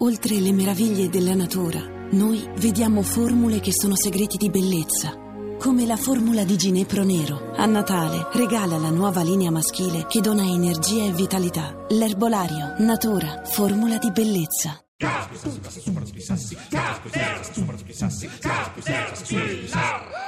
Oltre le meraviglie della natura, noi vediamo formule che sono segreti di bellezza. Come la formula di Ginepro Nero. A Natale regala la nuova linea maschile che dona energia e vitalità. L'erbolario, natura, formula di bellezza. Tonight,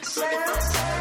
sound.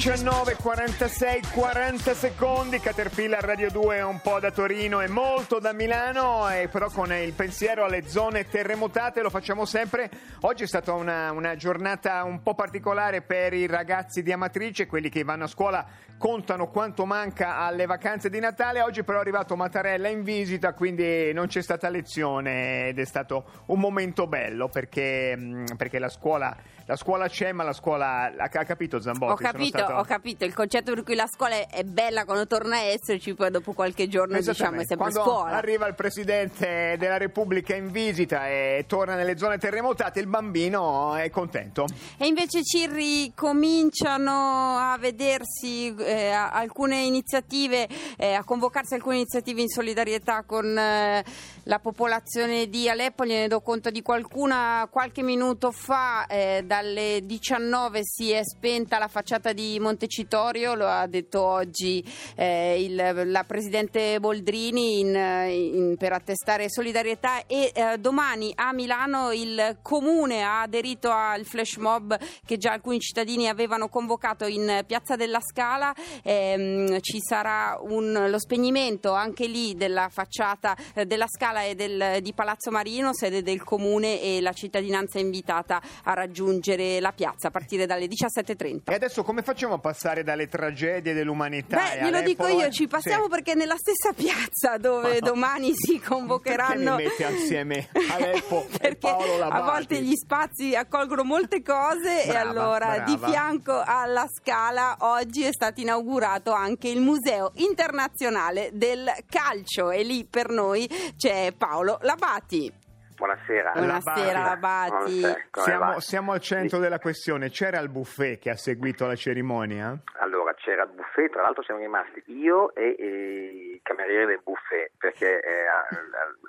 19, 46, 40 secondi, Caterpillar Radio 2 un po' da Torino e molto da Milano, e però con il pensiero alle zone terremotate lo facciamo sempre. Oggi è stata una, una giornata un po' particolare per i ragazzi di Amatrice, quelli che vanno a scuola contano quanto manca alle vacanze di Natale. Oggi però è arrivato Mattarella in visita, quindi non c'è stata lezione ed è stato un momento bello perché, mh, perché la scuola... La scuola c'è, ma la scuola ha ha capito Zambotti. Ho capito, stato- ho capito il concetto per cui la scuola è bella quando torna a esserci, poi dopo qualche giorno diciamo è sempre Quando scuola. arriva il presidente della Repubblica in visita e torna nelle zone terremotate, il bambino è contento. E invece ci ricominciano a vedersi eh, alcune iniziative, eh, a convocarsi alcune iniziative in solidarietà con eh, la popolazione di Aleppo. Gliene do conto di qualcuna. Qualche minuto fa, eh, dalle 19 si è spenta la facciata di Montecitorio, lo ha detto oggi eh, il- la presidente Boldrini in- in- per attestare solidarietà. E eh, domani a Milano il comune ha aderito al flash mob che già alcuni cittadini avevano convocato in Piazza della Scala. Ehm, ci sarà un- lo spegnimento anche lì della facciata eh, della Scala e del- di Palazzo Marino, sede del comune, e la cittadinanza è invitata a raggiungere la piazza a partire dalle 17.30. E adesso come facciamo possiamo passare dalle tragedie dell'umanità. Beh, e glielo dico io, ci passiamo Sì. perché nella stessa piazza dove no. domani si Perché convocheranno... mi metti assieme Aleppo e perché Paolo a Labate? volte gli spazi accolgono molte cose e Brava, allora di brava. fianco alla Scala oggi è stato inaugurato anche il Museo Internazionale del Calcio e lì per noi c'è Paolo Labati. Buonasera. Buonasera Labati. Buonasera, come Siamo, siamo al centro della questione. C'era il buffet che ha seguito la cerimonia? Allora, c'era il buffet, tra l'altro siamo rimasti io e, e i camerieri del buffet, perché eh,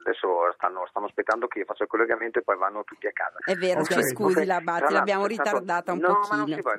adesso stanno, stanno aspettando che io faccia il collegamento e poi vanno tutti a casa. È vero, Ok. ci scusi Buffet. Labati, l'abbiamo ritardata un no, pochino. ma non si può,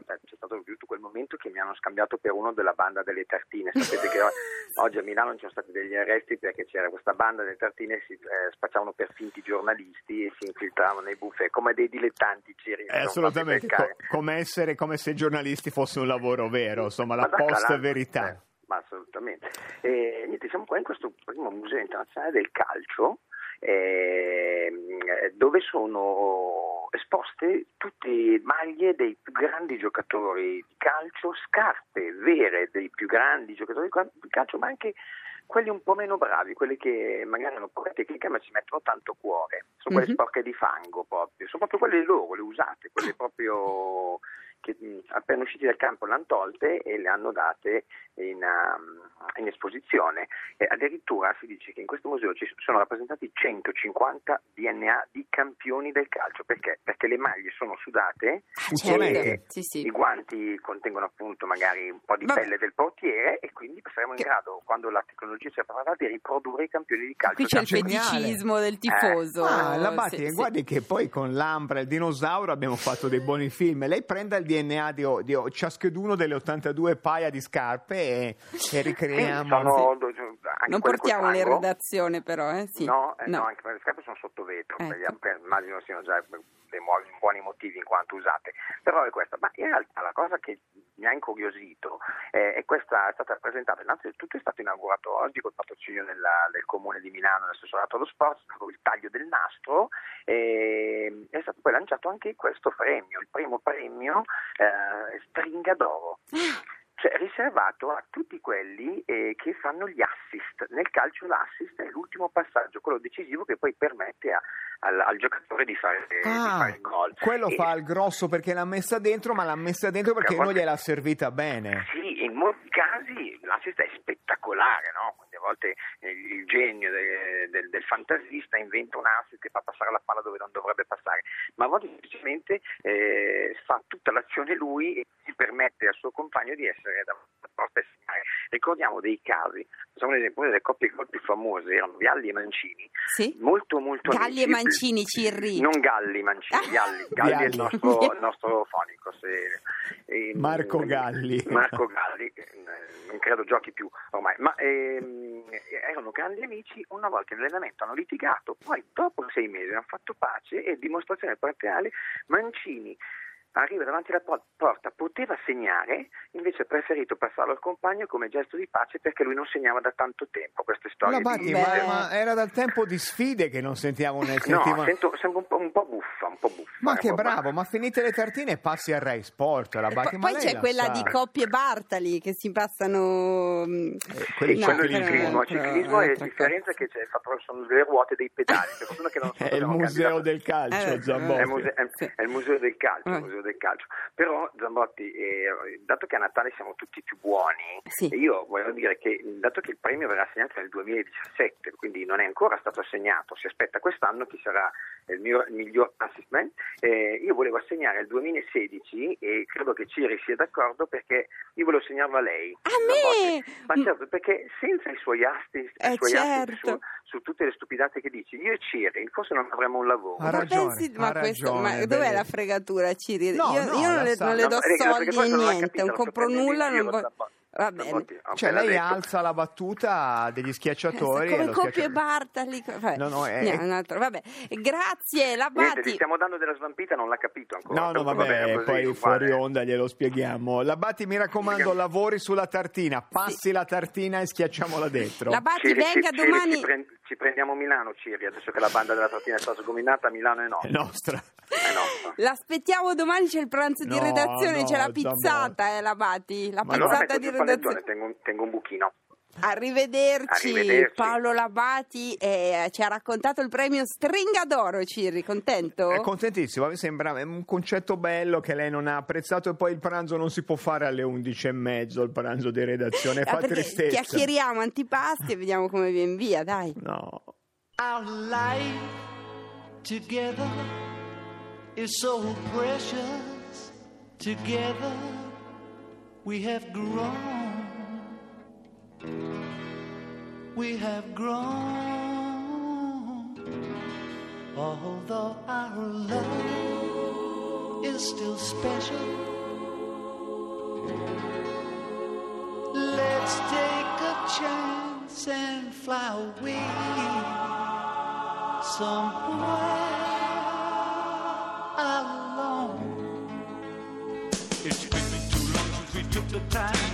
stato tutto quel momento che mi hanno scambiato per uno della banda delle tartine. Sapete che oggi a Milano ci sono stati degli arresti perché c'era questa banda delle tartine si eh, spacciavano per finti giornalisti e si infiltravano nei buffet come dei dilettanti ci Eh, assolutamente, co- come, essere, come se i giornalisti fosse un lavoro vero, insomma, la post verità. eh, ma assolutamente. E, niente, siamo qua in questo primo museo internazionale del calcio, ehm, dove sono esposte tutte maglie dei più grandi giocatori di calcio, scarpe vere dei più grandi giocatori di calcio, ma anche quelli un po' meno bravi, quelli che magari hanno poca tecnica ma ci mettono tanto cuore, sono quelle Mhm. sporche di fango proprio, sono proprio quelle loro, le usate, quelle proprio che appena usciti dal campo le hanno tolte e le hanno date in, um, in esposizione. E addirittura si dice che in questo museo ci sono rappresentati 150 DNA di campioni del calcio, perché? Perché le maglie sono sudate, e certo. Sì, sì. i guanti contengono appunto magari un po' di Vabbè. pelle del portiere e quindi saremo in Che- grado, quando la tecnologia sia preparata, di riprodurre i campioni di calcio. Qui c'è il feticismo del tifoso. Ah, Labati, Sì, sì. guardi che poi con l'Ambra e il dinosauro abbiamo fatto dei buoni film. Lei prenda il DNA di, di ciascheduno delle 82 paia di scarpe e, e ricreiamo. sono- anche Non portiamole in redazione però, eh? Sì. No, eh, no. No. anche perché le scarpe sono sotto vetro, Ecco. per- immagino siano già dei buoni motivi in quanto usate. Però è questa, ma in realtà la cosa che mi ha incuriosito eh, è questa, è stata presentata, innanzitutto è stato inaugurato oggi col patrocinio della- del comune di Milano, dell'assessorato allo sport, il taglio del nastro e è stato poi lanciato anche questo premio, il primo premio eh, Stringa d'Oro. Cioè, riservato a tutti quelli eh, che fanno gli assist. Nel calcio l'assist è l'ultimo passaggio, quello decisivo che poi permette a- al, al giocatore di fare, di Ah, fare il gol. quello E- fa il grosso perché l'ha messa dentro, ma l'ha messa dentro perché volte- gliel'ha servita bene. Sì, in molti casi l'assist è spettacolare, no? Volte eh, il genio de- del, del fantasista inventa un assist che fa passare la palla dove non dovrebbe passare, ma a volte semplicemente eh, fa tutta l'azione lui e si permette al suo compagno di essere da porta e segnare. Ricordiamo dei casi, facciamo un esempio, una delle coppie più famose erano Vialli e Mancini, Sì? molto molto Galli e amici. Mancini, Cirri. Non Galli Mancini, Ah. Galli, Galli è il Vialli. nostro, nostro fonico. se- e- Marco Galli. Marco Galli, eh, credo giochi più ormai, ma ehm, erano grandi amici, una volta in allenamento hanno litigato, poi dopo sei mesi hanno fatto pace e dimostrazione parziale Mancini arriva davanti alla por- porta, poteva segnare, invece ha preferito passarlo al compagno come gesto di pace perché lui non segnava da tanto tempo queste storie. Labati, di- ma, ma era dal tempo di sfide che non sentiamo nel No, settimana. sento, sembra un po', un po' buffa, un po' buffa. Ma un che bravo, ma finite le tartine e passi al Rai Sport, Labati. Poi, ma poi c'è la quella sa. di coppie Bartali che si passano. mm, quelli Sì, No, quello è il ciclismo, il ciclismo è la differenza che c'è, sono delle ruote dei pedali, per fortuna che non sono È il museo del calcio, Eh, è il, museo, del calcio, Eh. Del calcio. Però Zambotti, eh, dato che a Natale siamo tutti più buoni, Sì. io voglio dire che dato che il premio verrà assegnato nel 2017, quindi non è ancora stato assegnato, si aspetta quest'anno chi sarà il, mio- il miglior assistment, eh, io volevo assegnare il 2016 e credo che Ciri sia d'accordo perché io volevo assegnarlo a lei. A me? Ma certo, perché senza i suoi assist, Eh, i suoi certo. su, su tutte le stupidate che dici, io e Ciri forse non avremmo un lavoro. Ha Ma, ragione, pensi- ha ma questo- ma ragione, dov'è Belle. la fregatura, Ciri? No, io no, io non le, non le No, do ma perché- soldi e niente, non compro nulla. Non voglio... Va bene. Cioè, lei detto. alza la battuta degli schiacciatori. e Come coppie Bartali. Vabbè. No, no, è- Andiamo, un altro. Vabbè. Grazie, Niente, Labati. gli stiamo dando della svampita, non l'ha capito ancora. No, no, Va vabbè, così, poi fuori onda glielo spieghiamo. Labati, mi raccomando, lavori sulla tartina, passi la tartina e schiacciamola dentro. Labati, Ciri- venga Ciri- domani. Prende, ci prendiamo Milano, Ciri, adesso che la banda della Tartina è stata sgominata, Milano è È nostra. nostra. È nostra. L'aspettiamo domani, c'è il pranzo di No, redazione, no, c'è la pizzata, eh, la Bati, la Ma Allora pizzata metto di redazione. tengo, tengo un buchino. Arrivederci. Arrivederci. Paolo Labati eh, ci ha raccontato il premio Stringa d'Oro, Cirri, contento? È contentissimo, mi sembra è un concetto bello che lei non ha apprezzato e poi il pranzo non si può fare alle 11 e mezzo, il pranzo di redazione, Ah, fa tristezza. chiacchieriamo antipasti e vediamo come viene via, dai. No. Our life together is so precious. Together we have grown. We have grown. Although our love is still special. Let's take a chance and fly away somewhere alone. It's been too long since we took the time.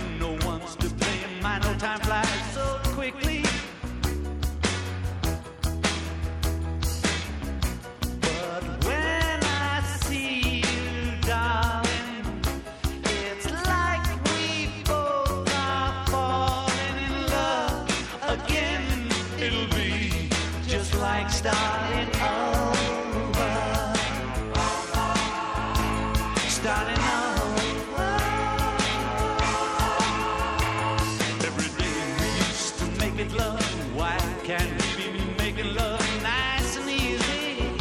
Starting over. Every day we used to make it love. Why can't we be making love nice and easy?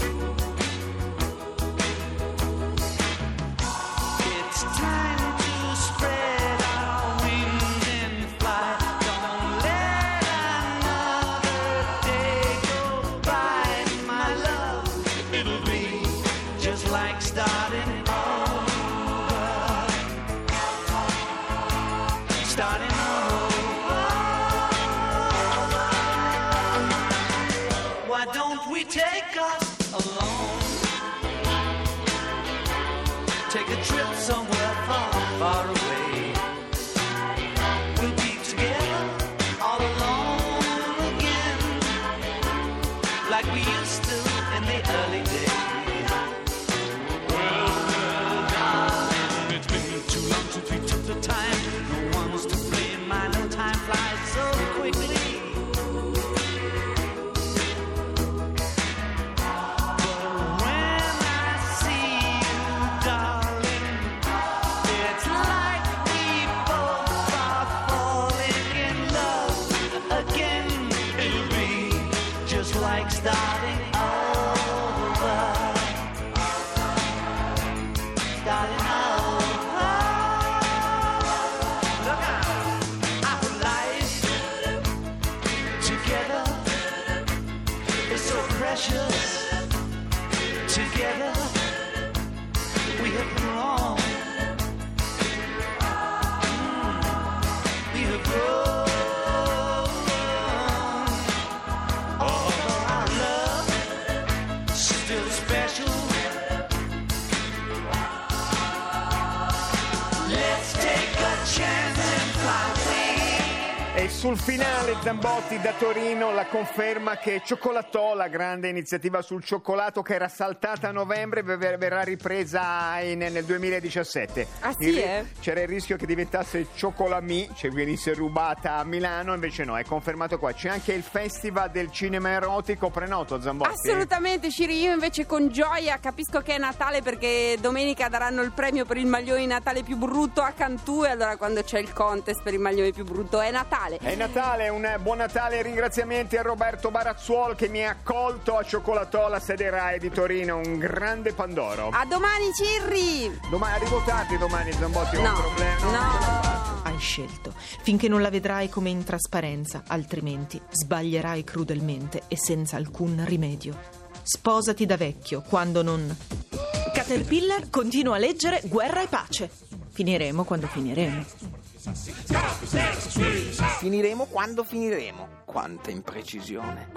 It's time to spread our wings and fly. Don't let another day go by, my love. It'll be just like starting like we used to in the early days. Well, well, darling, it's been too long since we took the time. Sul finale Zambotti da Torino la conferma che Cioccolatò, la grande iniziativa sul cioccolato che era saltata a novembre, ver- verrà ripresa in- nel 2017. Ah, sì, Il eh? C'era il rischio che diventasse Cioccolami, cioè venisse rubata a Milano, invece no, è confermato qua. C'è anche il Festival del Cinema Erotico, prenoto Zambotti? Assolutamente, Ciri, io invece con gioia capisco che è Natale perché domenica daranno il premio per il maglione di Natale più brutto a Cantù e allora quando c'è il contest per il maglione più brutto è Natale. È Natale, un buon Natale, ringraziamenti a Roberto Barazzuol che mi ha accolto a Cioccolatò, la sede RAI di Torino, un grande Pandoro. A domani, Cirri! Domani arrivo tardi domani Zambotti, ho No, un problema. no. Hai scelto, finché non la vedrai come in trasparenza, altrimenti sbaglierai crudelmente e senza alcun rimedio. Sposati da vecchio, quando non... Caterpillar continua a leggere Guerra e pace. Finiremo quando finiremo. Finiremo quando finiremo. Quanta imprecisione.